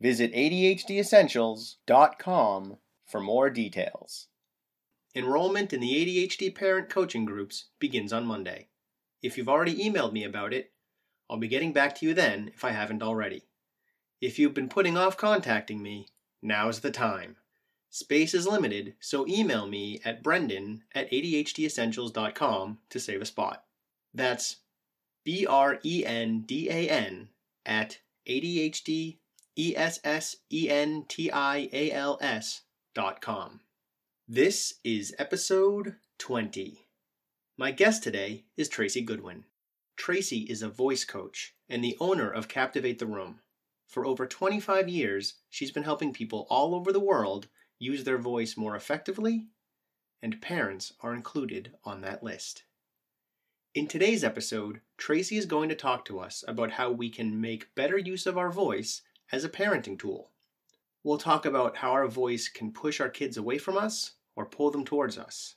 Visit ADHDessentials.com for more details. Enrollment in the ADHD parent coaching groups begins on Monday. If you've already emailed me about it, I'll be getting back to you then if I haven't already. If you've been putting off contacting me, now's the time. Space is limited, so email me at brendan at ADHDessentials.com to save a spot. That's B R E N D A N at ADHD E S S E N T I A L S dot com. This is episode 20. My guest today is Tracy Goodwin. Tracy is a voice coach and the owner of Captivate the Room. For over 25 years, she's been helping people all over the world use their voice more effectively, and parents are included on that list. In today's episode, Tracy is going to talk to us about how we can make better use of our voice as a parenting tool. We'll talk about how our voice can push our kids away from us or pull them towards us,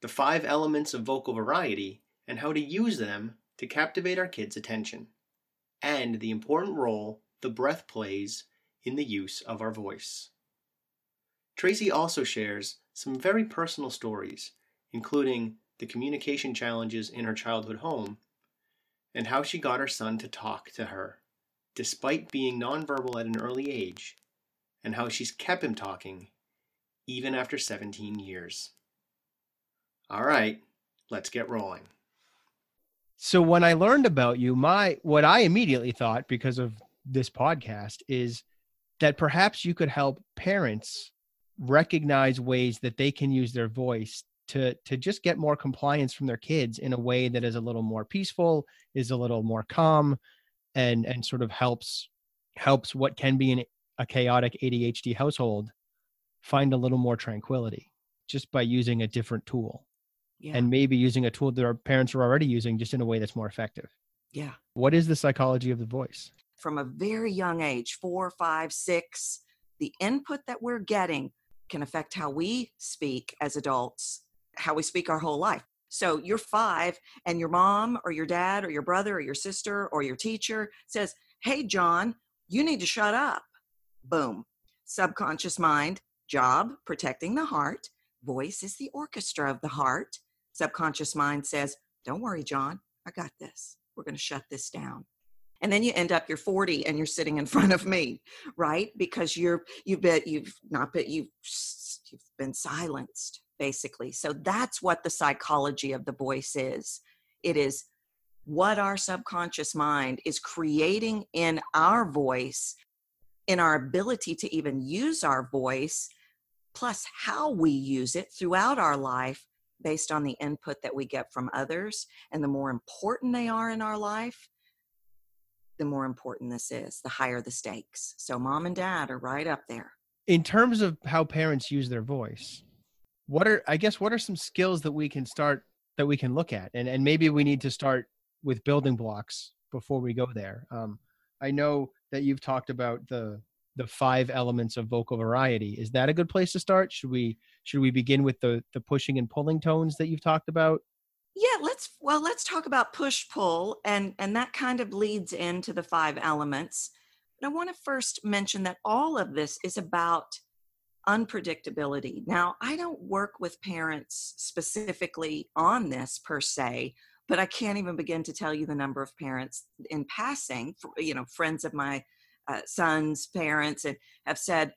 the five elements of vocal variety, and how to use them to captivate our kids' attention, and the important role the breath plays in the use of our voice. Tracy also shares some very personal stories, including the communication challenges in her childhood home and how she got her son to talk to her, despite being nonverbal at an early age, and how she's kept him talking even after 17 years. All right, let's get rolling. So when I learned about you, my what I immediately thought because of this podcast is that perhaps you could help parents recognize ways that they can use their voice to to just get more compliance from their kids in a way that is a little more peaceful is a little more calm and and sort of helps helps what can be an, a chaotic ADHD household find a little more tranquility just by using a different tool yeah. and maybe using a tool that our parents are already using just in a way that's more effective yeah what is the psychology of the voice from a very young age four five six the input that we're getting can affect how we speak as adults, how we speak our whole life. So you're five, and your mom or your dad or your brother or your sister or your teacher says, Hey, John, you need to shut up. Boom. Subconscious mind, job, protecting the heart. Voice is the orchestra of the heart. Subconscious mind says, Don't worry, John, I got this. We're going to shut this down and then you end up you're 40 and you're sitting in front of me right because you're you've been you've not been you've you've been silenced basically so that's what the psychology of the voice is it is what our subconscious mind is creating in our voice in our ability to even use our voice plus how we use it throughout our life based on the input that we get from others and the more important they are in our life the more important this is, the higher the stakes. So mom and dad are right up there. In terms of how parents use their voice, what are I guess what are some skills that we can start that we can look at? And and maybe we need to start with building blocks before we go there. Um, I know that you've talked about the the five elements of vocal variety. Is that a good place to start? Should we should we begin with the the pushing and pulling tones that you've talked about? yeah let's well let's talk about push pull and and that kind of leads into the five elements but i want to first mention that all of this is about unpredictability. Now i don't work with parents specifically on this per se but i can't even begin to tell you the number of parents in passing you know friends of my uh, son's parents and have said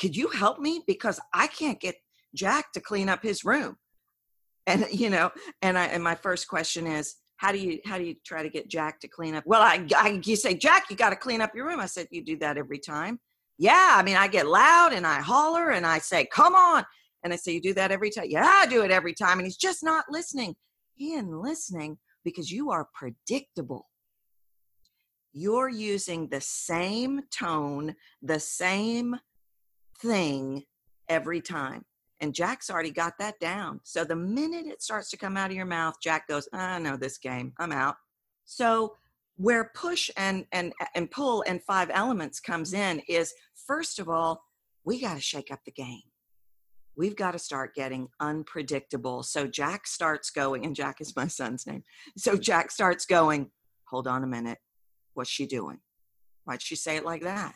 could you help me? Because i can't get jack to clean up his room. And you know and i and my first question is how do you how do you try to get jack to clean up? Well i, I you say jack you got to clean up your room. I said you do that every time yeah i mean i get loud and i holler and i say come on and i say you do that every time yeah i do it every time and he's just not listening he isn't listening because you are predictable you're using the same tone, the same thing every time. And Jack's already got that down. So the minute it starts to come out of your mouth, Jack goes, I know this game. I'm out. So where push and and and pull and five elements comes in is first of all, we got to shake up the game. We've got to start getting unpredictable. So Jack starts going, and Jack is my son's name. So Jack starts going, hold on a minute. What's she doing? Why'd she say it like that?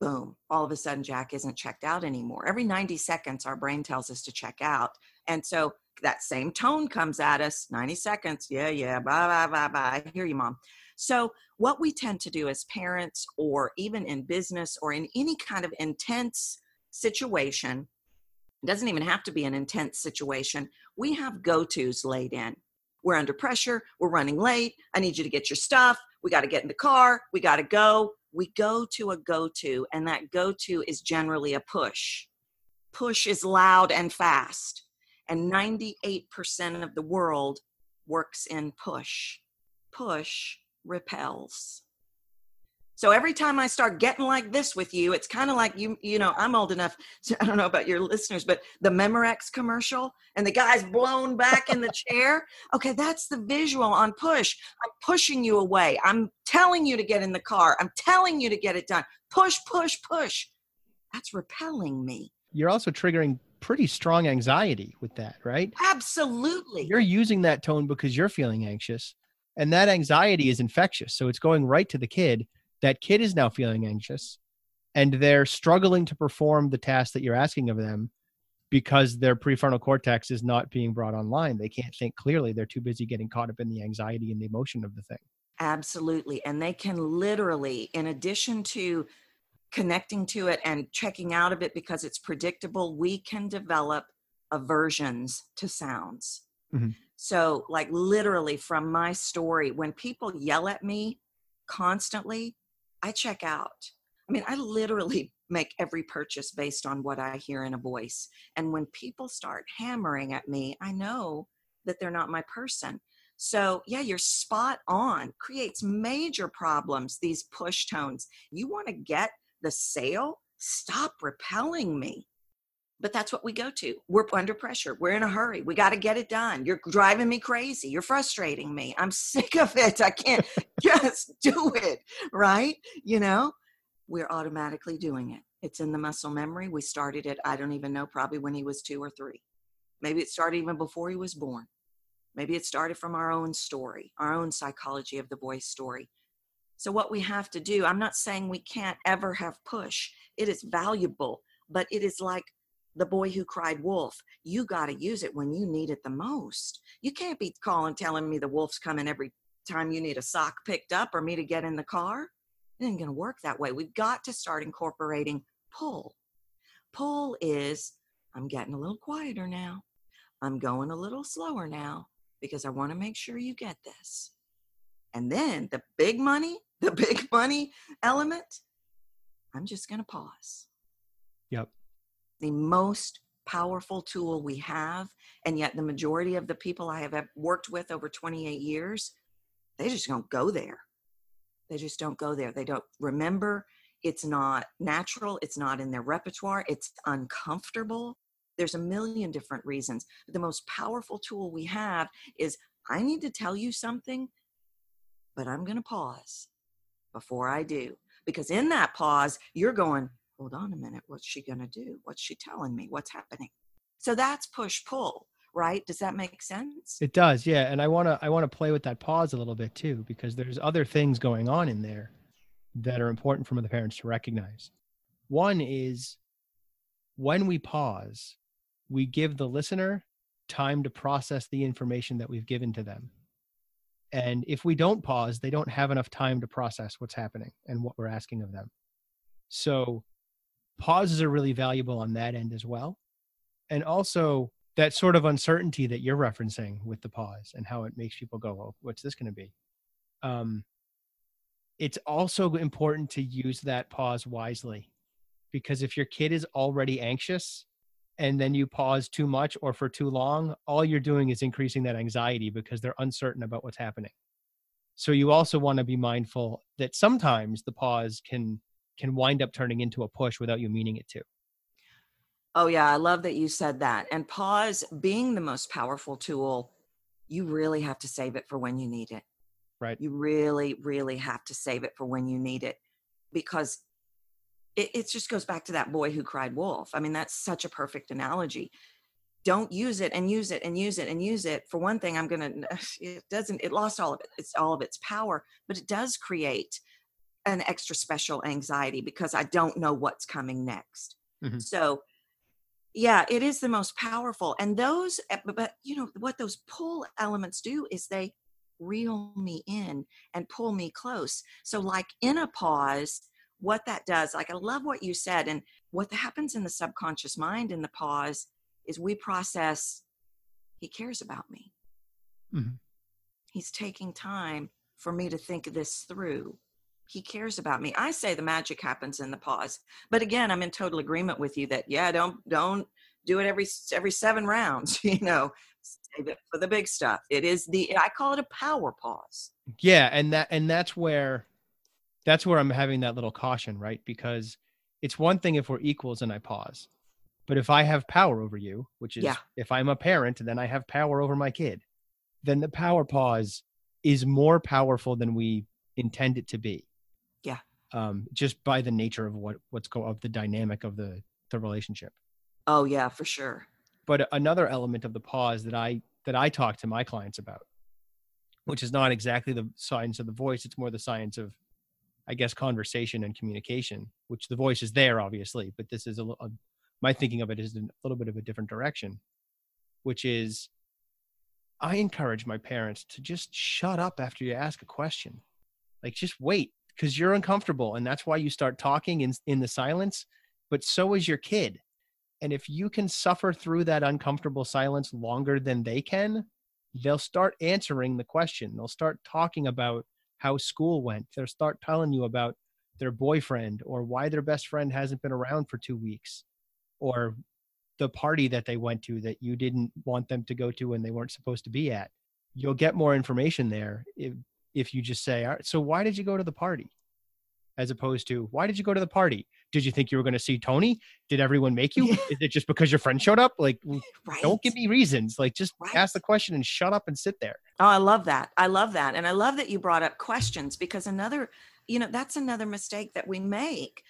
boom, all of a sudden Jack isn't checked out anymore. Every 90 seconds, our brain tells us to check out. And so that same tone comes at us 90 seconds. Yeah, yeah, bye, bye, bye, bye. I hear you, mom. So, what we tend to do as parents, or even in business or in any kind of intense situation, it doesn't even have to be an intense situation, we have go tos laid in. We're under pressure. We're running late. I need you to get your stuff. We got to get in the car. We got to go we go to a go to, and that go to is generally a push. Push is loud and fast, and 98% of the world works in push. Push repels. So every time I start getting like this with you, it's kind of like you, you know, I'm old enough. To, I don't know about your listeners, but the Memorex commercial and the guy's blown back in the chair. Okay, that's the visual on push. I'm pushing you away. I'm telling you to get in the car. I'm telling you to get it done. Push, push, push. That's repelling me. You're also triggering pretty strong anxiety with that, right? Absolutely. You're using that tone because you're feeling anxious, and that anxiety is infectious. So it's going right to the kid that kid is now feeling anxious and they're struggling to perform the task that you're asking of them because their prefrontal cortex is not being brought online. They can't think clearly. They're too busy getting caught up in the anxiety and the emotion of the thing. Absolutely. And they can literally, in addition to connecting to it and checking out of it because it's predictable, we can develop aversions to sounds. Mm-hmm. So, like literally from my story, when people yell at me constantly, I check out. I mean, I literally make every purchase based on what I hear in a voice. And when people start hammering at me, I know that they're not my person. So, yeah, you're spot on. Creates major problems, these push tones. You want to get the sale? Stop repelling me but that's what we go to. We're under pressure. We're in a hurry. We got to get it done. You're driving me crazy. You're frustrating me. I'm sick of it. I can't just do it. Right? You know, we're automatically doing it. It's in the muscle memory. We started it, I don't even know, probably when he was two or three. Maybe it started even before he was born. Maybe it started from our own story, our own psychology of the voice story. So, what we have to do, I'm not saying we can't ever have push, it is valuable, but it is like the boy who cried wolf. You got to use it when you need it the most. You can't be calling telling me the wolf's coming every time you need a sock picked up or me to get in the car. It ain't going to work that way. We've got to start incorporating pull. Pull is i'm getting a little quieter now. I'm going a little slower now because i want to make sure you get this. And then the big money the big money element i'm just going to pause yep the most powerful tool we have. And yet, the majority of the people I have worked with over 28 years, they just don't go there. They just don't go there. They don't remember. It's not natural. It's not in their repertoire. It's uncomfortable. There's a million different reasons. But the most powerful tool we have is I need to tell you something, but I'm going to pause before I do. Because in that pause, you're going, hold on a minute, what's she going to do? What's she telling me? What's happening? So that's push pull, right? Does that make sense? It does, yeah. And I want to I want to play with that pause a little bit too because there's other things going on in there that are important for the parents to recognize. One is when we pause, we give the listener time to process the information that we've given to them. And if we don't pause, they don't have enough time to process what's happening and what we're asking of them. So pauses are really valuable on that end as well. And also that sort of uncertainty that you're referencing with the pause and how it makes people go, well, what's this going to be? Um, it's also important to use that pause wisely because if your kid is already anxious and then you pause too much or for too long, all you're doing is increasing that anxiety because they're uncertain about what's happening. So you also want to be mindful that sometimes the pause can can wind up turning into a push without you meaning it to. Oh, yeah. I love that you said that. And pause being the most powerful tool, you really have to save it for when you need it. Right. You really, really have to save it for when you need it because it, it just goes back to that boy who cried wolf. I mean, that's such a perfect analogy. Don't use it and use it and use it and use it. For one thing, I'm going to, it doesn't, it lost all of it. It's all of its power, but it does create an extra special anxiety because I don't know what's coming next. Mhm. So, yeah, it is the most powerful. And those, eh, but you know, what those pull elements do is they reel me in and pull me close. So, like in a pause, what that does, like I love what you said, and what happens in the subconscious mind in the pause is we process, he cares about me. Mhm. He's taking time for me to think this through. He cares about me. I say the magic happens in the pause. But again, I'm in total agreement with you that yeah, don't don't do it every every 7 rounds, you know. Save it for the big stuff. It is the I call it a power pause. Yeah, and that and that's where that's where I'm having that little caution, right? Because it's one thing if we're equals and I pause. But if I have power over you, which is Yeah. if I'm a parent, and then I have power over my kid, then the power pause is more powerful than we intend it to be. Yeah. Um, just by the nature of what what's go of the dynamic of the the relationship. Oh yeah, for sure. but another element of the pause that i that i talk to my clients about which is not exactly the science of the voice it's more the science of i guess conversation and communication which the voice is there obviously but this is a, a my thinking of it is in a little bit of a different direction which is i encourage my parents to just shut up after you ask a question like just wait because you're uncomfortable and that's why you start talking in in the silence but so is your kid and if you can suffer through that uncomfortable silence longer than they can, they'll start answering the question. They'll start talking about how school went. They'll start telling you about their boyfriend or why their best friend hasn't been around for two weeks or the party that they went to that you didn't want them to go to and they weren't supposed to be at. You'll get more information there if, if you just say, All right, So, why did you go to the party? As opposed to, Why did you go to the party? Did you think you were going to see Tony? Did everyone make you? Is it just because your friend showed up? Like, Right. don't give me reasons. Like, just Right. ask the question and shut up and sit there. Oh, I love that. I love that. And I love that you brought up questions because another, you know, that's another mistake that we make.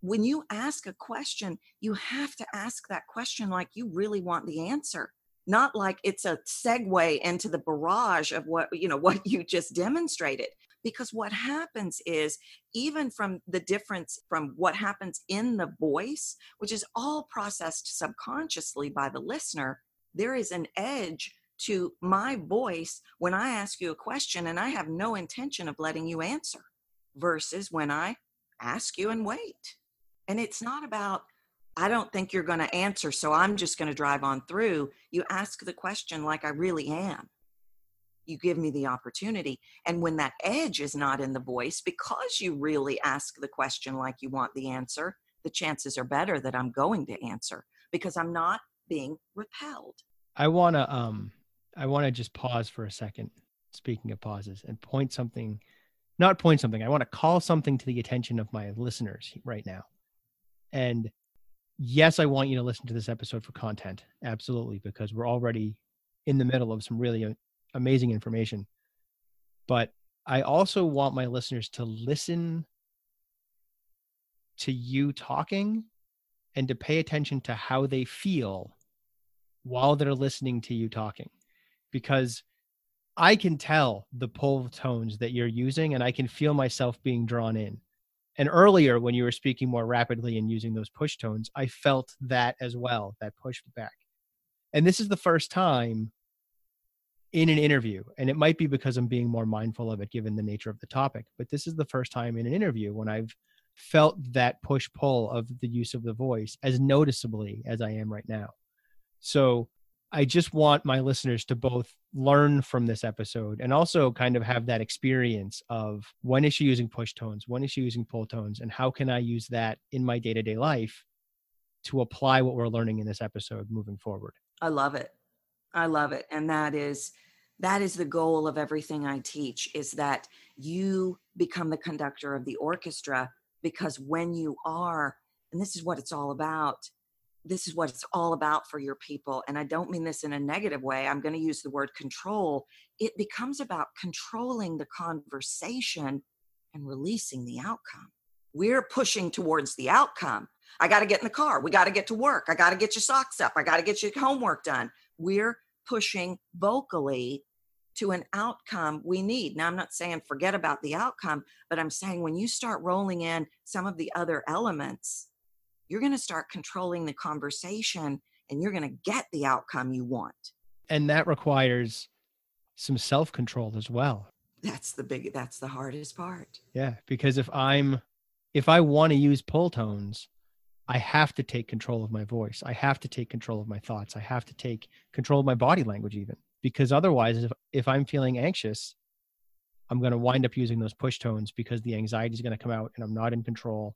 When you ask a question, you have to ask that question like you really want the answer, not like it's a segue into the barrage of what, you know, what you just demonstrated. Because what happens is, even from the difference from what happens in the voice, which is all processed subconsciously by the listener, there is an edge to my voice when I ask you a question and I have no intention of letting you answer versus when I ask you and wait. And it's not about, I don't think you're going to answer, so I'm just going to drive on through. You ask the question like I really am. You give me the opportunity. And when that edge is not in the voice, because you really ask the question like you want the answer, the chances are better that I'm going to answer because I'm not being repelled. I want to, um, I want to just pause for a second. Speaking of pauses, and point something, not point something. I want to call something to the attention of my listeners right now. And yes, I want you to listen to this episode for content, absolutely, because we're already in the middle of some really a- amazing information. But I also want my listeners to listen to you talking and to pay attention to how they feel while they're listening to you talking because I can tell the pull tones that you're using and I can feel myself being drawn in. And earlier, when you were speaking more rapidly and using those push tones, I felt that as well, that push back. And this is the first time in an interview, and it might be because I'm being more mindful of it given the nature of the topic, but this is the first time in an interview when I've felt that push pull of the use of the voice as noticeably as I am right now. So I just want my listeners to both learn from this episode and also kind of have that experience of when is she using push tones? When is she using pull tones? And how can I use that in my day to day life to apply what we're learning in this episode moving forward? I love it. I love it. And that is that is the goal of everything I teach is that you become the conductor of the orchestra because when you are, and this is what it's all about, this is what it's all about for your people. And I don't mean this in a negative way. I'm going to use the word control. It becomes about controlling the conversation and releasing the outcome. We're pushing towards the outcome. I got to get in the car. We got to get to work. I got to get your socks up. I got to get your homework done. We're pushing vocally to an outcome we need. Now, I'm not saying forget about the outcome, but I'm saying when you start rolling in some of the other elements, you're going to start controlling the conversation and you're going to get the outcome you want. And that requires some self control as well. That's the big, that's the hardest part. Yeah. Because if I'm, if I want to use pull tones, I have to take control of my voice. I have to take control of my thoughts. I have to take control of my body language, even because otherwise, if, if I'm feeling anxious, I'm going to wind up using those push tones because the anxiety is going to come out and I'm not in control.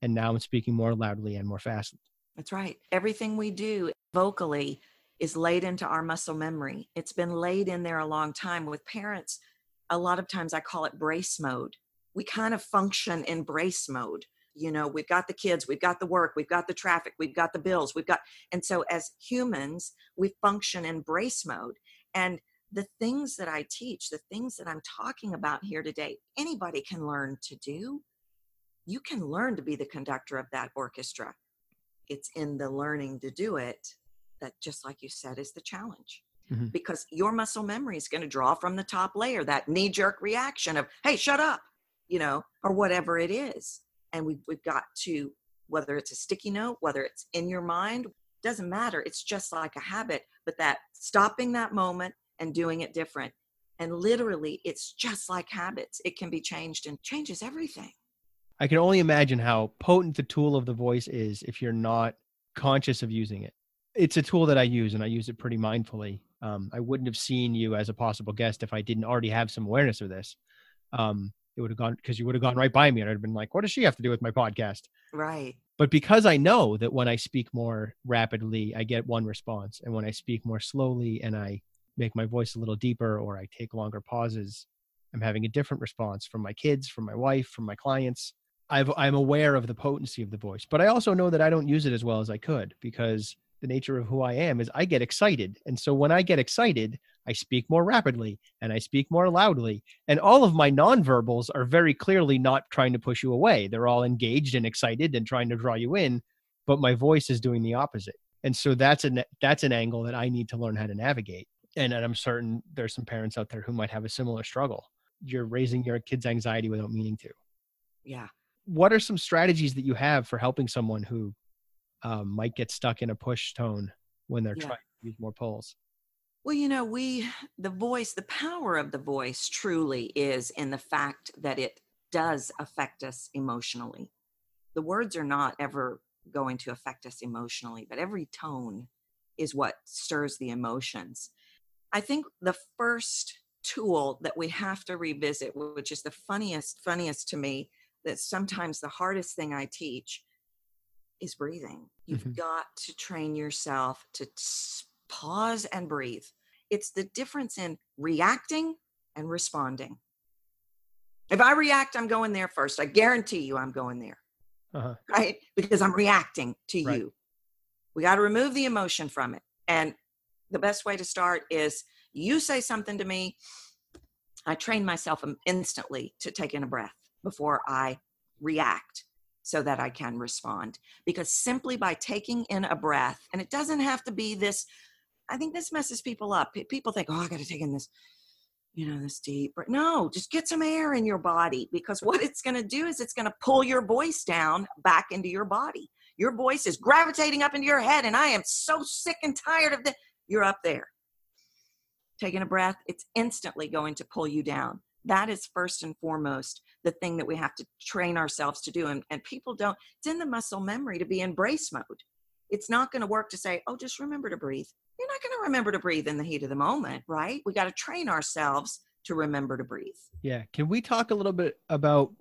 And now I'm speaking more loudly and more fast. That's right. Everything we do vocally is laid into our muscle memory. It's been laid in there a long time with parents. A lot of times I call it brace mode. We kind of function in brace mode you know we've got the kids we've got the work we've got the traffic we've got the bills we've got and so as humans we function in brace mode. And the things that i teach the things that i'm talking about here today anybody can learn to do. You can learn to be the conductor of that orchestra. It's in the learning to do it that just like you said is the challenge. Mm-hmm. because your muscle memory is going to draw from the top layer that knee jerk reaction of hey shut up you know or whatever it is and we've, we've got to whether it's a sticky note whether it's in your mind doesn't matter. It's just like a habit but that stopping that moment and doing it different. And literally it's just like habits. It can be changed and changes everything. I can only imagine how potent the tool of the voice is if you're not conscious of using it. It's a tool that i use and i use it pretty mindfully. Um, i wouldn't have seen you as a possible guest if i didn't already have some awareness of this. Um, it would have gone because you would have gone right by me and I'd have been like, what does she have to do with my podcast? Right. But because I know that when I speak more rapidly, I get one response. And when I speak more slowly and I make my voice a little deeper or I take longer pauses, I'm having a different response from my kids, from my wife, from my clients. I've, I'm aware of the potency of the voice, but I also know that I don't use it as well as I could because the nature of who I am is I get excited. And so when I get excited, I speak more rapidly and I speak more loudly. And all of my nonverbals are very clearly not trying to push you away. They're all engaged and excited and trying to draw you in, but my voice is doing the opposite. And so that's an that's an angle that I need to learn how to navigate. And, and I'm certain there's some parents out there who might have a similar struggle. You're raising your kids' anxiety without meaning to. Yeah. What are some strategies that you have for helping someone who um, might get stuck in a push tone when they're yeah. trying to use more pulls? Well, you know, we, the voice, the power of the voice truly is in the fact that it does affect us emotionally. The words are not ever going to affect us emotionally, but every tone is what stirs the emotions. I think the first tool that we have to revisit, which is the funniest, funniest to me, that sometimes the hardest thing I teach is breathing. You've mm-hmm. got to train yourself to pause and breathe. It's the difference in reacting and responding. If I react, I'm going there first. I guarantee you I'm going there. Uh-huh. Right? Because I'm reacting to right. you. We got to remove the emotion from it. And the best way to start is you say something to me, I train myself instantly to take in a breath before I react so that I can respond. Because simply by taking in a breath, and it doesn't have to be this I think this messes people up. People think, oh, I got to take in this, you know, this deep. But no, just get some air in your body because what it's going to do is it's going to pull your voice down back into your body. Your voice is gravitating up into your head, and I am so sick and tired of this. You're up there. Taking a breath, it's instantly going to pull you down. That is first and foremost the thing that we have to train ourselves to do. And, and people don't, it's in the muscle memory to be in brace mode. It's not going to work to say, oh, just remember to breathe you're not going to remember to breathe in the heat of the moment, right? We got to train ourselves to remember to breathe. Yeah. Can we talk a little bit about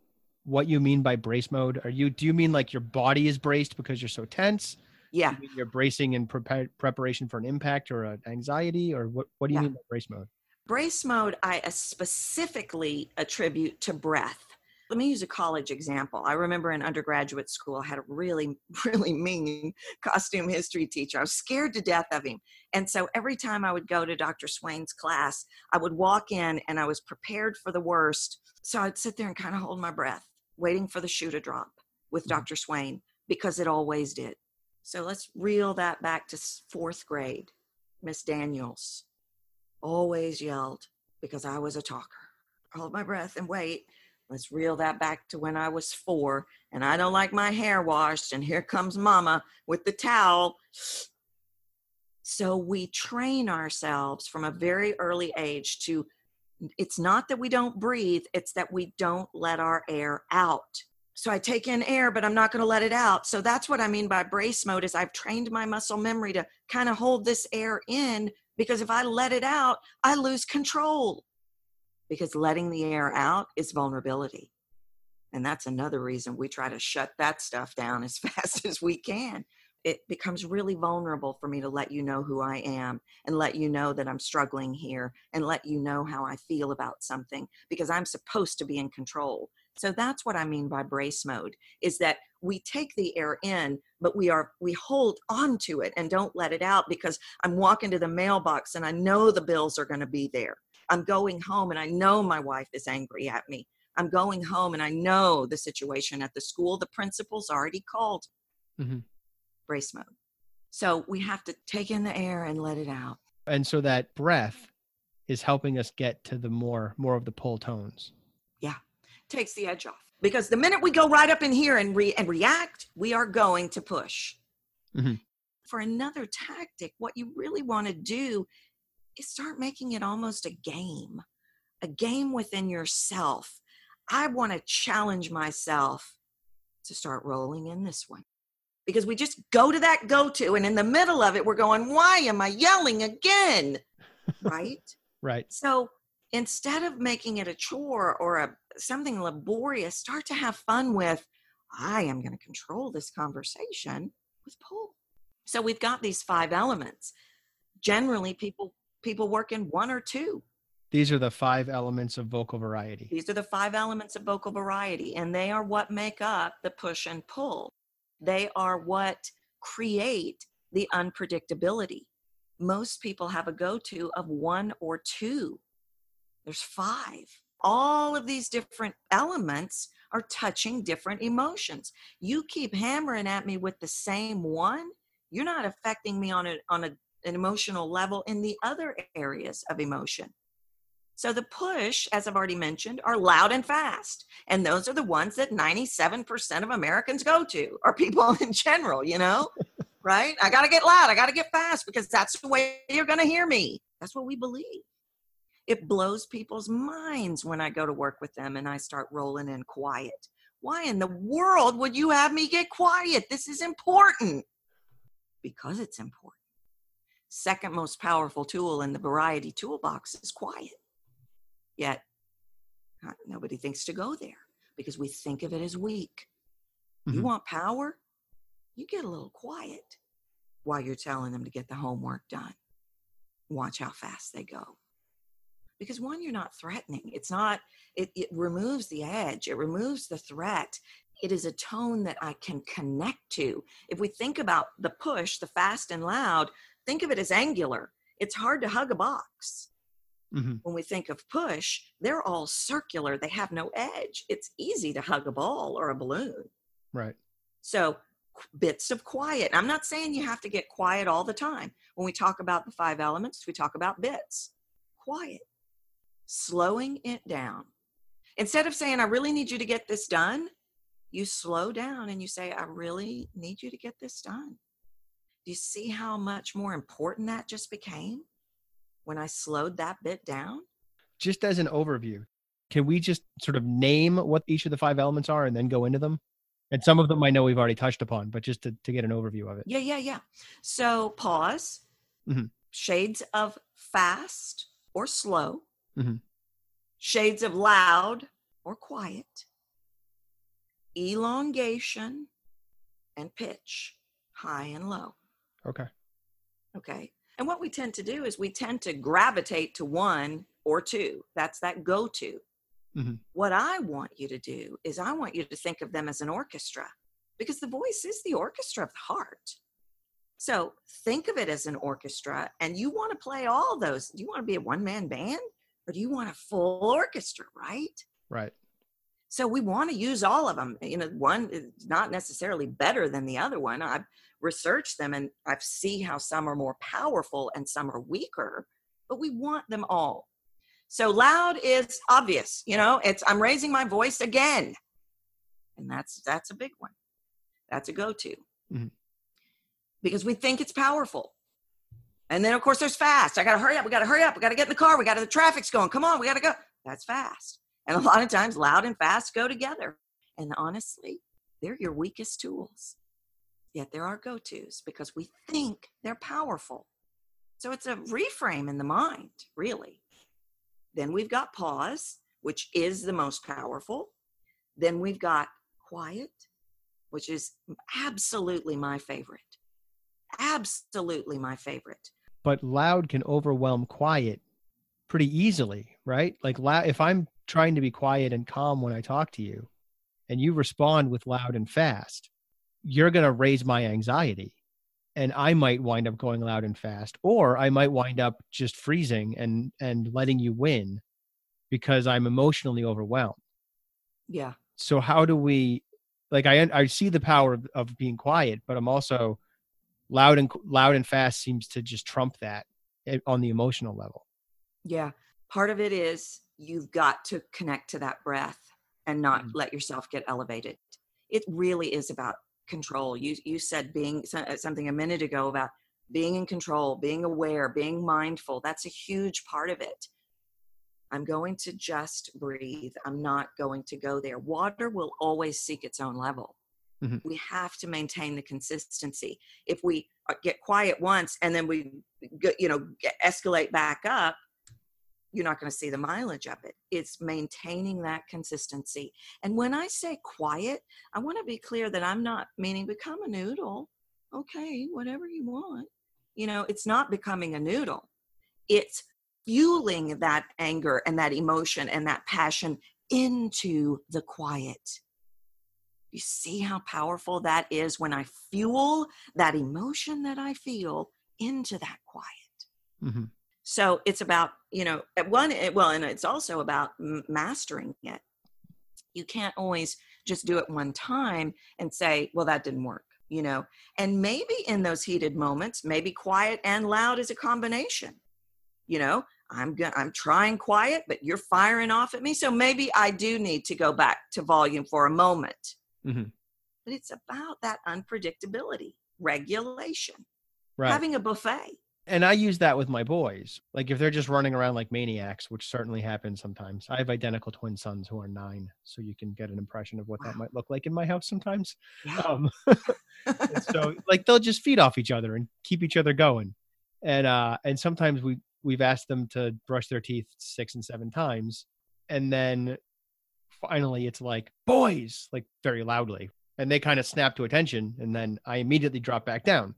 what you mean by brace mode? Are you do you mean like your body is braced because you're so tense? Yeah. You are bracing in pre- preparation for an impact or an anxiety or what what do you yeah. mean by brace mode? Brace mode, I specifically attribute to breath. Let me use a college example. I remember in undergraduate school, I had a really, really mean costume history teacher. I was scared to death of him. And so every time I would go to Dr. Swain's class, I would walk in and I was prepared for the worst. So I'd sit there and kind of hold my breath, waiting for the shoe to drop with Mhm. Dr. Swain because it always did. So let's reel that back to fourth grade. Miss Daniels always yelled because I was a talker. Hold my breath and wait. Let's reel that back to when I was four and I don't like my hair washed. And here comes mama with the towel. So we train ourselves from a very early age to, it's not that we don't breathe, it's that we don't let our air out. So I take in air, but I'm not going to let it out. So that's what I mean by brace mode is I've trained my muscle memory to kind of hold this air in because if I let it out, I lose control. Because letting the air out is vulnerability. And that's another reason we try to shut that stuff down as fast as we can. It becomes really vulnerable for me to let you know who I am and let you know that I'm struggling here and let you know how I feel about something because I'm supposed to be in control. So that's what I mean by brace mode is that we take the air in, but we are we hold on to it and don't let it out because I'm walking to the mailbox and I know the bills are going to be there. I'm going home and I know my wife is angry at me. I'm going home and I know the situation at the school. The principal's already called Mm-hmm. brace mode. So we have to take in the air and let it out. And so that breath is helping us get to the more more of the pull tones. Yeah. Takes the edge off. Because the minute we go right up in here and, re- and react, we are going to push. Mhm. For another tactic, what you really want to do start making it almost a game, a game within yourself. I want to challenge myself to start rolling in this one. Because we just go to that go to, and in the middle of it, we're going, Why am I yelling again? right? Right. So instead of making it a chore or a something laborious, start to have fun with, I am going to control this conversation with pull. So we've got these five elements. Generally, people people work in one or two. These are the five elements of vocal variety. These are the five elements of vocal variety, and they are what make up the push and pull. They are what create the unpredictability. Most people have a go to of one or two. There's five. All of these different elements are touching different emotions. You keep hammering at me with the same one, you're not affecting me on, a, on a, an emotional level in the other areas of emotion. So the push, as I've already mentioned, are loud and fast. And those are the ones that 97% of Americans go to, or people in general, you know? right? I got to get loud. I got to get fast because that's the way you're going to hear me. That's what we believe. It blows people's minds when I go to work with them and I start rolling in quiet. Why in the world would you have me get quiet? This is important. Because it's important. Second most powerful tool in the variety toolbox is quiet. Yet, nobody thinks to go there because we think of it as weak. You Mhm. want power? You get a little quiet while you're telling them to get the homework done. Watch how fast they go. Because one, you're not threatening. It's not, it, it removes the edge, it removes the threat. It is a tone that I can connect to. If we think about the push, the fast and loud, think of it as angular. It's hard to hug a box Mhm. when we think of push, they're all circular. They have no edge. It's easy to hug a ball or a balloon. Right. So, bits of quiet. I'm not saying you have to get quiet all the time. When we talk about the five elements, we talk about bits. Quiet, slowing it down. Instead of saying, I really need you to get this done, you slow down and you say, I really need you to get this done. Do you see how much more important that just became when I slowed that bit down? Just as an overview, can we just sort of name what each of the five elements are and then go into them? And some of them I know we've already touched upon, but just to, to get an overview of it. Yeah, yeah, yeah. So pause, Mhm. shades of fast or slow, Mhm. shades of loud or quiet, elongation, and pitch, high and low. Okay. Okay. And what we tend to do is we tend to gravitate to one or two. That's that go to. Mhm. What I want you to do is I want you to think of them as an orchestra because the voice is the orchestra of the heart. So think of it as an orchestra and you want to play all those. Do you want to be a one man band or do you want a full orchestra, right? Right. So we want to use all of them. You know, one is not necessarily better than the other one. I've researched them and I see how some are more powerful and some are weaker, but we want them all. So loud is obvious, you know, it's I'm raising my voice again. And that's that's a big one. That's a go-to. Mhm. Because we think it's powerful. And then of course there's fast. I gotta hurry up, we gotta hurry up, we gotta get in the car, we gotta the traffic's going. Come on, we gotta go. That's fast. And a lot of times loud and fast go together. And honestly, they're your weakest tools. Yet there are our go tos because we think they're powerful. So it's a reframe in the mind, really. Then we've got pause, which is the most powerful. Then we've got quiet, which is absolutely my favorite. Absolutely my favorite. But loud can overwhelm quiet pretty easily, right? Like if I'm trying to be quiet and calm when I talk to you and you respond with loud and fast, you're going to raise my anxiety and I might wind up going loud and fast or I might wind up just freezing and and letting you win because I'm emotionally overwhelmed. Yeah. So how do we like I I see the power of, of being quiet, but I'm also loud and loud and fast seems to just trump that eh, on the emotional level. Yeah. Part of it is you've got to connect to that breath and not Mm. let yourself get elevated. It really is about control. You you said being uh, something a minute ago about being in control, being aware, being mindful. That's a huge part of it. I'm going to just breathe. I'm not going to go there. Water will always seek its own level. Mhm. We have to maintain the consistency. If we uh, get quiet once and then we, you know, escalate back up, you're not going to see the mileage of it. It's maintaining that consistency. And when I say quiet, I want to be clear that I'm not meaning become a noodle. Okay, whatever you want. You know, it's not becoming a noodle. It's fueling that anger and that emotion and that passion into the quiet. You see how powerful that is when I fuel that emotion that I feel into that quiet. Mm-hmm. So it's about, you know, at one, well, and it's also about mastering it. You can't always just do it one time and say, well, that didn't work, you know. And maybe in those heated moments, maybe quiet and loud is a combination. You know, I'm go- I'm trying quiet, but you're firing off at me. So maybe I do need to go back to volume for a moment. Mhm. But it's about that unpredictability, regulation, Right. having a buffet. And I use that with my boys. Like if they're just running around like maniacs, which certainly happens sometimes. I have identical twin sons who are nine, so you can get an impression of what that might look like in my house sometimes. Yeah. Um, so like they'll just feed off each other and keep each other going. And uh and sometimes we we've asked them to brush their teeth six and seven times, and then finally it's like boys, like very loudly, and they kind of snap to attention, and then I immediately drop back down.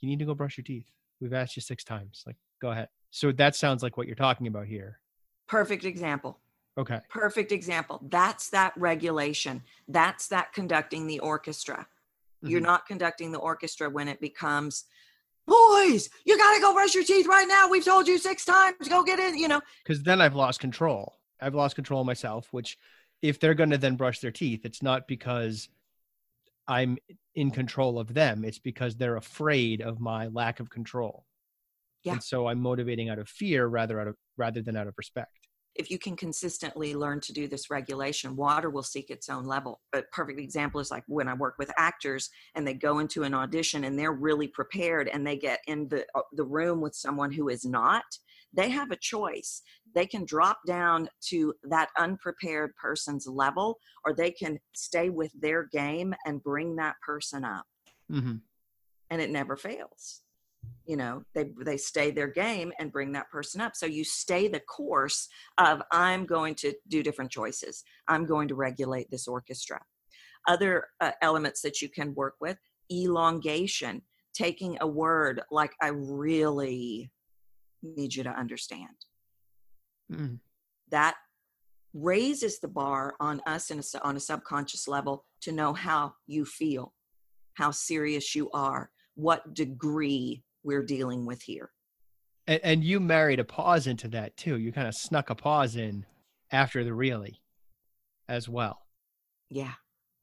You need to go brush your teeth. We've asked you six times. Like, go ahead. So that sounds like what you're talking about here. Perfect example. Okay. Perfect example. That's that regulation. That's that conducting the orchestra. You're Mhm. not conducting the orchestra when it becomes, boys, you got to go brush your teeth right now. We've told you six times. Go get in. You know, because then I've lost control. I've lost control of myself, which if they're going to then brush their teeth, it's not because I'm in control of them. It's because they're afraid of my lack of control. Yeah. And so I'm motivating out of fear rather out of rather than out of respect. if you can consistently learn to do this regulation, water will seek its own level. A perfect example is like when I work with actors and they go into an audition and they're really prepared and they get in the uh, the room with someone who is not. They have a choice. They can drop down to that unprepared person's level, or they can stay with their game and bring that person up. Mm-hmm. And it never fails. You know, they they stay their game and bring that person up. So you stay the course of I'm going to do different choices. I'm going to regulate this orchestra. Other uh, elements that you can work with elongation, taking a word like I really need you to understand. Mm. That raises the bar on us in a, on a subconscious level to know how you feel, how serious you are, what degree we're dealing with here. And, and you married a pause into that too. You kind of snuck a pause in after the really as well. Yeah.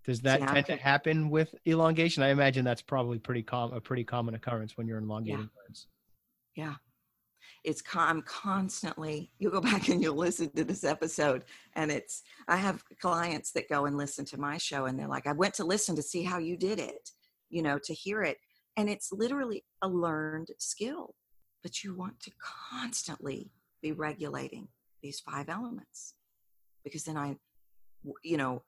Does that Yeah, tend to happen with elongation? I imagine that's probably pretty com- a pretty common occurrence when you're elongating words. It's I'm constantly you go back and you'll listen to this episode and it's I have clients that go and listen to my show and they're like I went to listen to see how you did it you know to hear it and it's literally a learned skill but you want to constantly be regulating these five elements because then I you know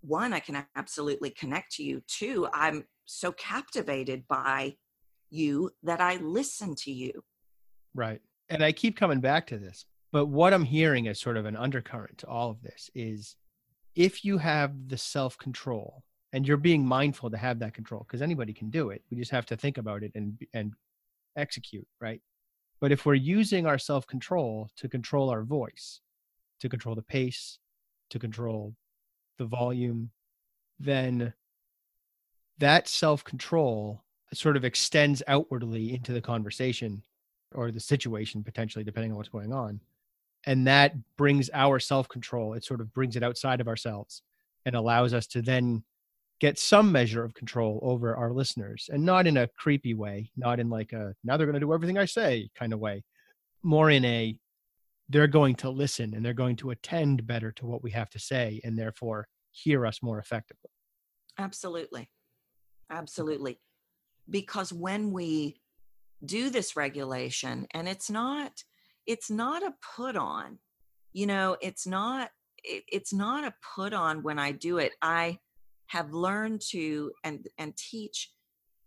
one I can absolutely connect to you two I'm so captivated by you that I listen to you Right. And I keep coming back to this, but what I'm hearing as sort of an undercurrent to all of this is if you have the self control and you're being mindful to have that control, because anybody can do it, we just have to think about it and and execute, right? But if we're using our self control to control our voice, to control the pace, to control the volume, then that self control sort of extends outwardly into the conversation or the situation potentially depending on what's going on and that brings our self-control it sort of brings it outside of ourselves and allows us to then get some measure of control over our listeners and not in a creepy way not in like a now they're going to do everything i say kind of way more in a they're going to listen and they're going to attend better to what we have to say and therefore hear us more effectively Absolutely. Absolutely. Because when we do this regulation and it's not it's not a put on. You know, it's not it, it's not a put on when I do it. I have learned to and and teach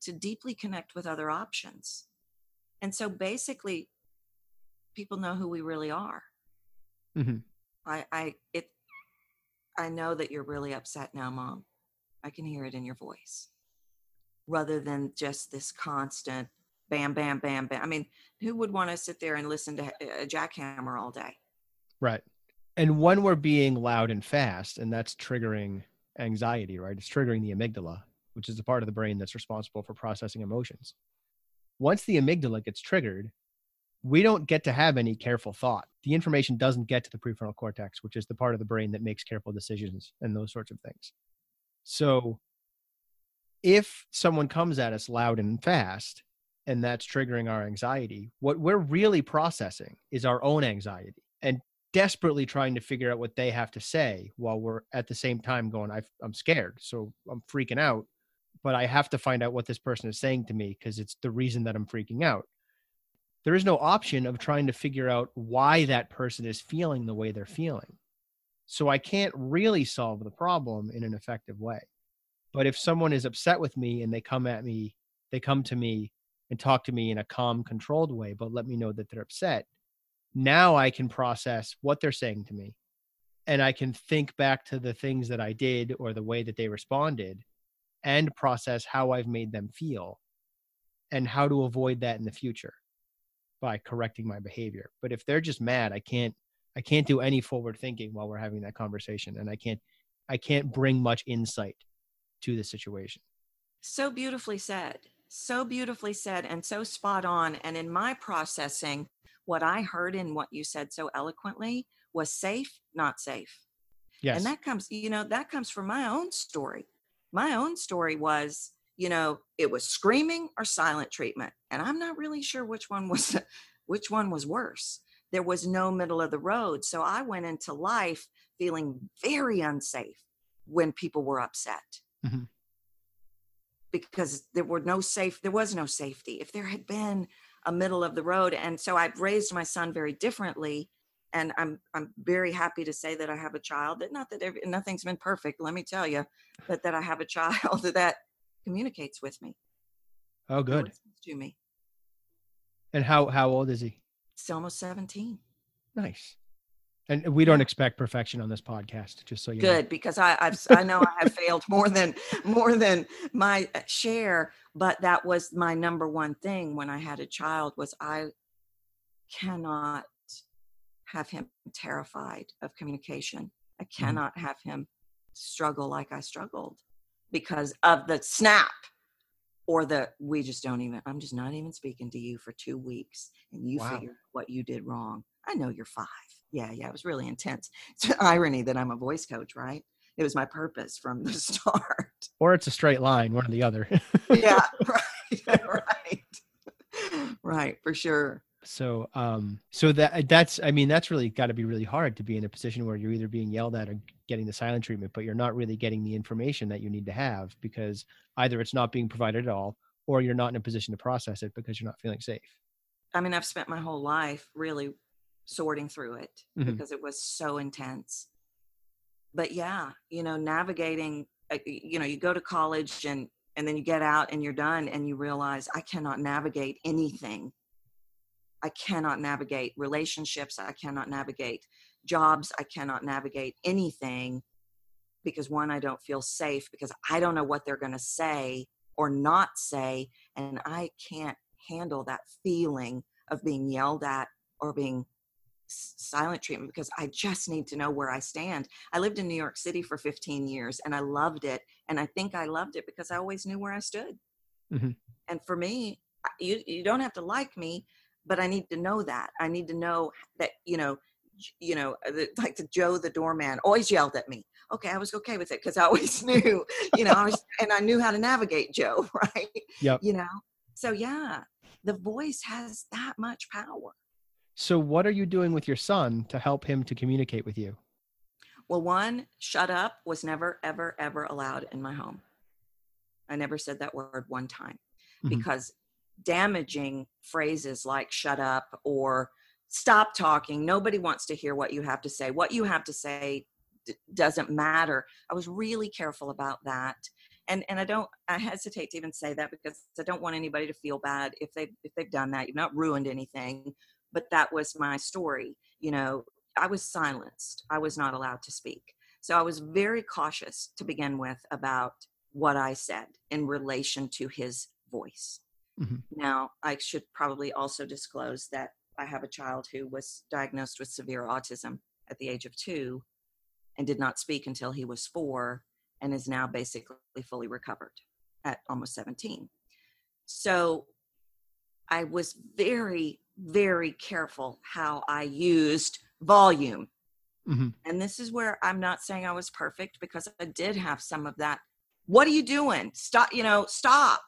to deeply connect with other options. And so basically people know who we really are. Mhm. I I it I know that you're really upset now, mom. I can hear it in your voice rather than just this constant bam, bam, bam, bam. I mean, who would want to sit there and listen to uh, a jackhammer all day? Right. And when we're being loud and fast, and that's triggering anxiety, right? It's triggering the amygdala, which is the part of the brain that's responsible for processing emotions. Once the amygdala gets triggered, we don't get to have any careful thought. The information doesn't get to the prefrontal cortex, which is the part of the brain that makes careful decisions and those sorts of things. So if someone comes at us loud and fast, and that's triggering our anxiety, what we're really processing is our own anxiety and desperately trying to figure out what they have to say while we're at the same time going, i I'm scared. So I'm freaking out, but I have to find out what this person is saying to me because it's the reason that I'm freaking out. There is no option of trying to figure out why that person is feeling the way they're feeling. So I can't really solve the problem in an effective way. But if someone is upset with me and they come at me, they come to me and talk to me in a calm, controlled way, but let me know that they're upset. Now I can process what they're saying to me and I can think back to the things that I did or the way that they responded and process how I've made them feel and how to avoid that in the future by correcting my behavior. But if they're just mad, I can't I can't do any forward thinking while we're having that conversation and I can't I can't bring much insight to the situation. So beautifully said. So beautifully said and so spot on. And in my processing, what I heard in what you said so eloquently was safe, not safe. Yes. And that comes, you know, that comes from my own story. My own story was, you know, it was screaming or silent treatment. And I'm not really sure which one was which one was worse. There was no middle of the road. So I went into life feeling very unsafe when people were upset. Mhm. Because there were no safe, there was no safety. If there had been a middle of the road. And so I've raised my son very differently and I'm I'm very happy to say that I have a child that not that every, nothing's been perfect, let me tell you, but that I have a child that communicates with me. oh good. to me. And how how old is he? It's almost 17. Nice. And we don't expect perfection on this podcast, just so you know. Good because I I've, I know I have failed more than more than my uh, share, but that was my number one thing when I had a child was I cannot have him terrified of communication. I Mm-hmm. cannot have him struggle like I struggled because of the snap or the we just don't even I'm just not even speaking to you for 2 weeks and you Wow. figure what you did wrong. I know you're 5. Yeah, yeah, it was really intense. It's an irony that I'm a voice coach, right? It was my purpose from the start. Or it's a straight line, one or the other. yeah, right. right. Right, for sure. so um so that that's i mean that's really got to be really hard to be in a position where you're either being yelled at or getting the silent treatment but you're not really getting the information that you need to have because either it's not being provided at all or you're not in a position to process it because you're not feeling safe I mean, I've spent my whole life really sorting through it Mhm. because it was so intense. But yeah, you know, navigating, uh, you know, you go to college and and then you get out and you're done and you realize I cannot navigate anything. I cannot navigate relationships, I cannot navigate jobs, I cannot navigate anything because one I don't feel safe because I don't know what they're going to say or not say and I can't handle that feeling of being yelled at or being silent treatment because I just need to know where I stand. I lived in New York City for 15 years and I loved it. And I think I loved it because I always knew where I stood. Mhm. And for me, you, you don't have to like me, but I need to know that. I need to know that, you know, you know, uh, like the Joe, the doorman always yelled at me. Okay. I was okay with it because I always knew, you know, I was, and I knew how to navigate Joe. Right. Yep. You know, so yeah, the voice has that much power. So what are you doing with your son to help him to communicate with you Well, one, shut up was never, ever, ever allowed in my home. I never said that word one time Mhm. because damaging phrases like shut up or stop talking, nobody wants to hear what you have to say. What you have to say d- doesn't matter. I was really careful about that. And, and I don't I hesitate to even say that because I don't want anybody to feel bad if they if they've done that. You've not ruined anything, but that was my story. You know, I was silenced. I was not allowed to speak. So I was very cautious to begin with about what I said in relation to his voice. Mhm. Now, I should probably also disclose that I have a child who was diagnosed with severe autism at the age of two and did not speak until he was four and is now basically fully recovered at almost 17. So I was very, very careful how I used volume. Mhm. And this is where I'm not saying I was perfect because I did have some of that. What are you doing? Stop, you know, stop.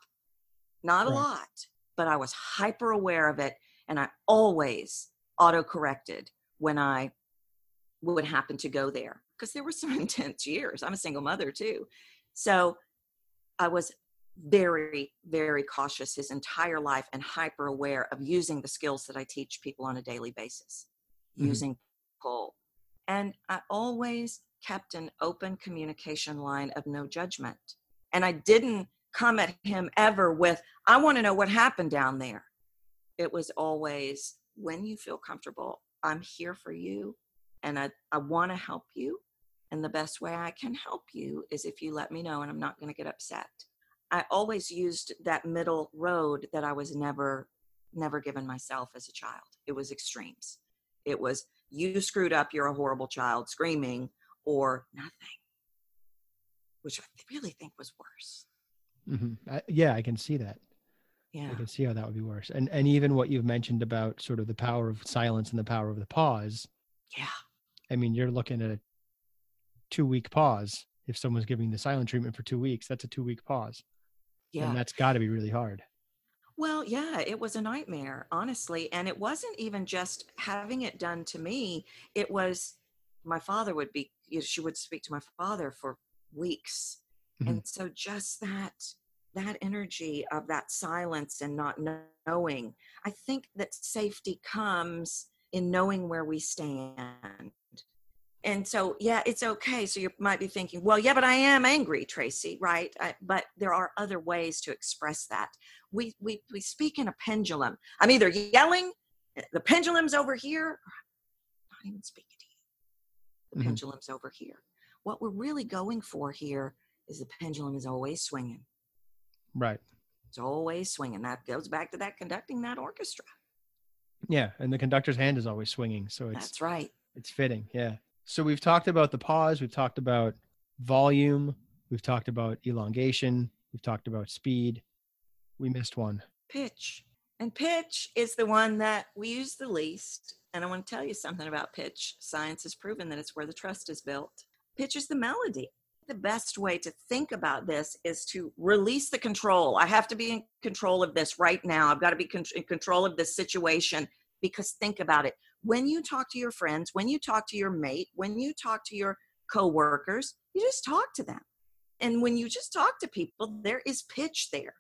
Not a Right. lot, but I was hyper aware of it. And I always auto corrected when I would happen to go there because there were some intense years. I'm a single mother too. So I was very, very cautious his entire life and hyper aware of using the skills that I teach people on a daily basis, Mhm. using pull. And I always kept an open communication line of no judgment. And I didn't come at him ever with, I want to know what happened down there. It was always, when you feel comfortable, I'm here for you and I, I want to help you. And the best way I can help you is if you let me know and I'm not going to get upset. I always used that middle road that I was never, never given myself as a child. It was extremes. It was, you screwed up, you're a horrible child, screaming, or nothing, which I really think was worse. Mhm. I, yeah i can see that Yeah. i can see how that would be worse and and even what you've mentioned about sort of the power of silence and the power of the pause Yeah. I mean, you're looking at a two week pause. If someone's giving the silent treatment for two weeks, that's a two week pause. Yeah. And that's got to be really hard. Well, yeah, it was a nightmare, honestly. And it wasn't even just having it done to me. It was my father would be, you know, she would speak to my father for weeks. Mhm. And so just that, that energy of that silence and not knowing, I think that safety comes in knowing where we stand. And so, yeah, it's okay. So you might be thinking, well, yeah, but I am angry, Tracy, right? I, but there are other ways to express that. We, we, we speak in a pendulum. I'm either yelling, the pendulum's over here, or I'm not even speaking to you. The Mhm. pendulum's over here. What we're really going for here is the pendulum is always swinging. Right. It's always swinging. That goes back to that conducting that orchestra. Yeah, and the conductor's hand is always swinging, so it's That's right. it's fitting. Yeah. So we've talked about the pause, we've talked about volume, we've talked about elongation, we've talked about speed. We missed one. Pitch. And pitch is the one that we use the least. And I want to tell you something about pitch. Science has proven that it's where the trust is built. Pitch is the melody. The best way to think about this is to release the control. I have to be in control of this right now. I've got to be in control of this situation because think about it. When you talk to your friends, when you talk to your mate, when you talk to your coworkers, you just talk to them. And when you just talk to people, there is pitch there.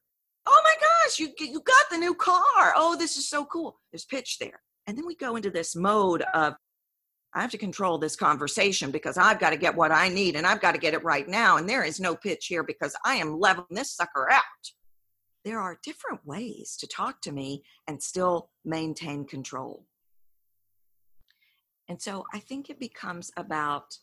Oh my gosh, you you got the new car. Oh, this is so cool. There's pitch there. And then we go into this mode of I have to control this conversation because I've got to get what I need and I've got to get it right now. And there is no pitch here because I am leveling this sucker out. There are different ways to talk to me and still maintain control. And so I think it becomes about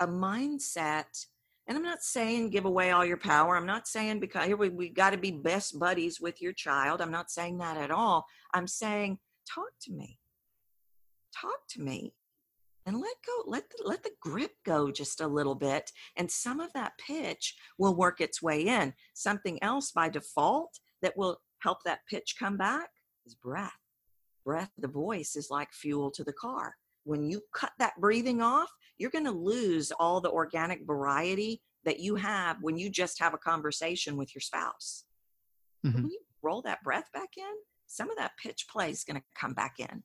a mindset. And I'm not saying give away all your power. I'm not saying because here we, we got to be best buddies with your child. I'm not saying that at all. I'm saying talk to me. Talk to me and let go let the, let the grip go just a little bit and some of that pitch will work its way in something else by default that will help that pitch come back is breath breath the voice is like fuel to the car when you cut that breathing off you're going to lose all the organic variety that you have when you just have a conversation with your spouse Mhm. when you roll that breath back in some of that pitch play is going to come back in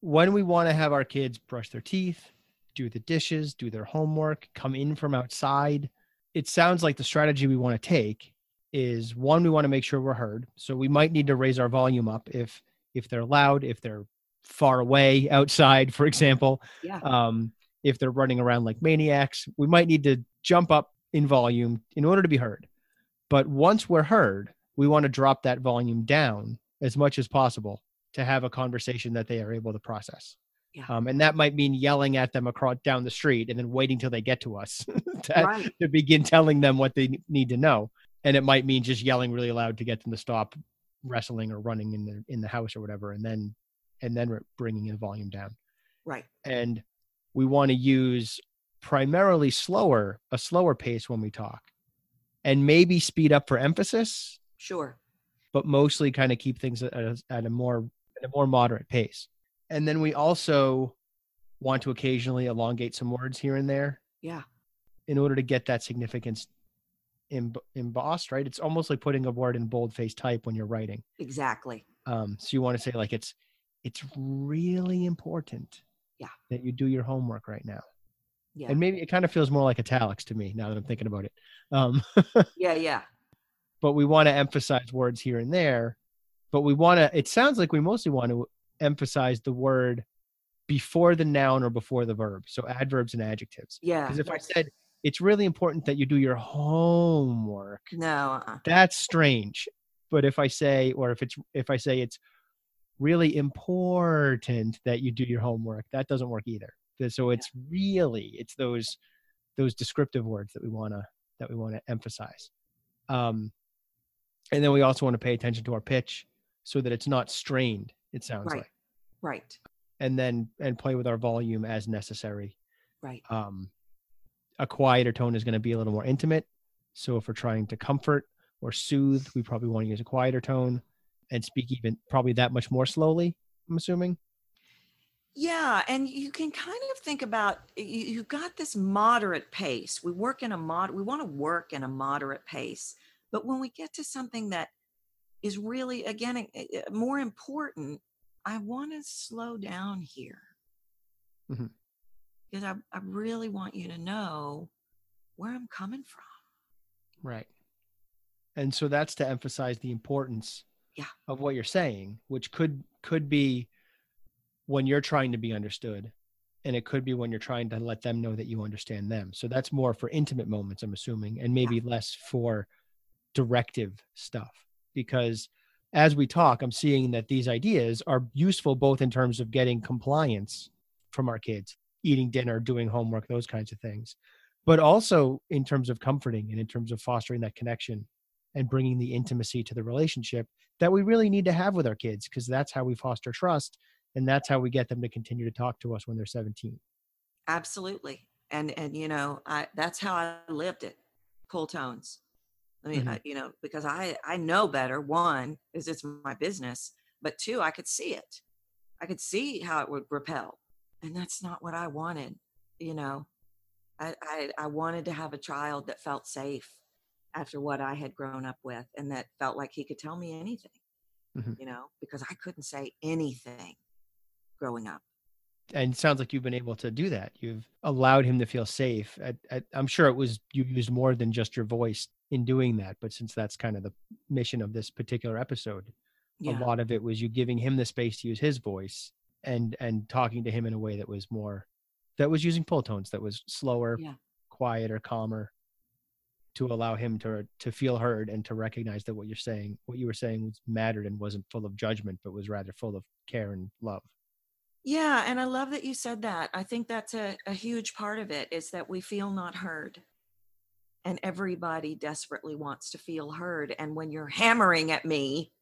When we want to have our kids brush their teeth, do the dishes, do their homework, come in from outside, it sounds like the strategy we want to take is one we want to make sure we're heard. So we might need to raise our volume up if if they're loud, if they're far away outside, for example. yeah um, if they're running around like maniacs, we might need to jump up in volume in order to be heard. But once we're heard, we want to drop that volume down as much as possible to have a conversation that they are able to process. Yeah. Um, and that might mean yelling at them across down the street and then waiting till they get to us to, right to begin telling them what they need to know. And it might mean just yelling really loud to get them to stop wrestling or running in the in the house or whatever, and then and then we're bringing the volume down. Right. And we want to use primarily slower a slower pace when we talk and maybe speed up for emphasis sure. but mostly kind of keep things at a, at a more at a more moderate pace. And then we also want to occasionally elongate some words here and there yeah. in order to get that significance em- embossed right? It's almost like putting a word in boldface type when you're writing. Exactly. Um, so you want to say like it's it's really important Yeah. that you do your homework right now. Yeah. And maybe it kind of feels more like italics to me now that i'm thinking about it. Um, yeah yeah. but we want to emphasize words here and there but we want to it sounds like we mostly want to emphasize the word before the noun or before the verb so adverbs and adjectives. Yeah because if i said it's really important that you do your homework no uh-uh. that's strange. But if i say or if it's if i say it's really important that you do your homework. That doesn't work either. So it's really it's those those descriptive words that we want to that we want to emphasize. Um and then we also want to pay attention to our pitch so that it's not strained it sounds Right. like. Right. And then and play with our volume as necessary. Right. Um, a quieter tone is going to be a little more intimate. So if we're trying to comfort or soothe, we probably want to use a quieter tone and speak even probably that much more slowly. I'm assuming. yeah and you can kind of think about you, you got this moderate pace we work in a mod we want to work in a moderate pace but when we get to something that is really again more important i want to slow down here Mhm. because I, I really want you to know where i'm coming from Right. And so that's to emphasize the importance Yeah. of what you're saying, which could could be when you're trying to be understood and it could be when you're trying to let them know that you understand them. So that's more for intimate moments I'm assuming and maybe less for directive stuff because as we talk I'm seeing that these ideas are useful both in terms of getting compliance from our kids, eating dinner, doing homework, those kinds of things but also in terms of comforting and in terms of fostering that connection and bringing the intimacy to the relationship that we really need to have with our kids because that's how we foster trust And that's how we get them to continue to talk to us when they're 17. Absolutely. And and you know, I that's how I lived it. Cool tones. I mean, Mhm. I, you know, because I I know better. One is it's my business, but two, I could see it. I could see how it would repel, and that's not what I wanted. You know, I I, I wanted to have a child that felt safe after what I had grown up with, and that felt like he could tell me anything. Mhm. You know, because I couldn't say anything growing up. And it sounds like you've been able to do that. You've allowed him to feel safe. At, at, I'm sure it was you used more than just your voice in doing that. But since that's kind of the mission of this particular episode, Yeah. a lot of it was you giving him the space to use his voice and and talking to him in a way that was more that was using pull tones that was slower Yeah. quieter calmer to allow him to to feel heard and to recognize that what you're saying what you were saying was mattered and wasn't full of judgment but was rather full of care and love Yeah, and I love that you said that. I think that's a, a huge part of it is that we feel not heard. And everybody desperately wants to feel heard. And when you're hammering at me,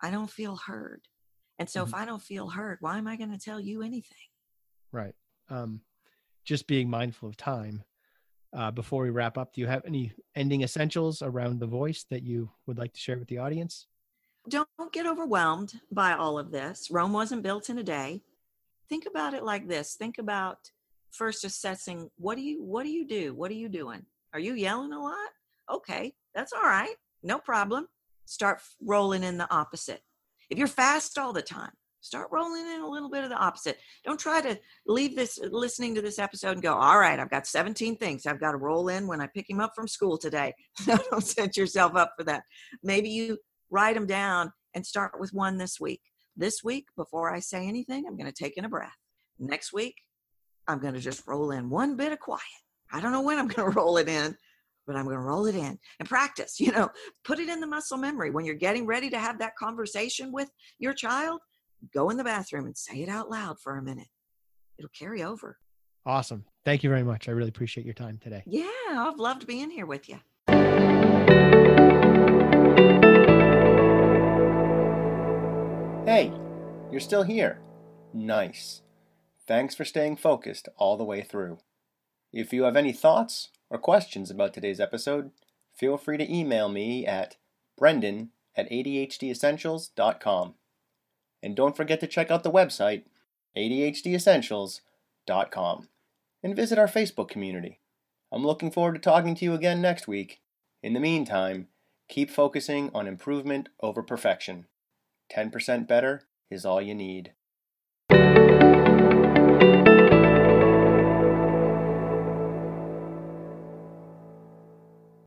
I don't feel heard. And so if I don't feel heard, why am I going to tell you anything? right um just being mindful of time uh before we wrap up do you have any ending essentials around the voice that you would like to share with the audience Don't get overwhelmed by all of this. Rome wasn't built in a day. Think about it like this. Think about first assessing what do you what do you do? What are you doing? Are you yelling a lot? Okay, that's all right. No problem. Start rolling in the opposite. If you're fast all the time, start rolling in a little bit of the opposite. Don't try to leave this uh, listening to this episode and go, all right, I've got 17 things I've got to roll in when I pick him up from school today. Don't set yourself up for that. Maybe you write them down and start with one this week. This week, before I say anything, I'm going to take in a breath. Next week, I'm going to just roll in one bit of quiet. I don't know when I'm going to roll it in, but I'm going to roll it in and practice. You know, put it in the muscle memory. When you're getting ready to have that conversation with your child, go in the bathroom and say it out loud for a minute. It'll carry over. awesome thank you very much i really appreciate your time today Yeah, I've loved being here with you. Hey, you're still here. Nice. Thanks for staying focused all the way through. If you have any thoughts or questions about today's episode, feel free to email me at brendan at adhdessentials.com. And don't forget to check out the website, adhdessentials.com, and visit our Facebook community. I'm looking forward to talking to you again next week. In the meantime, keep focusing on improvement over perfection. 10% better is all you need.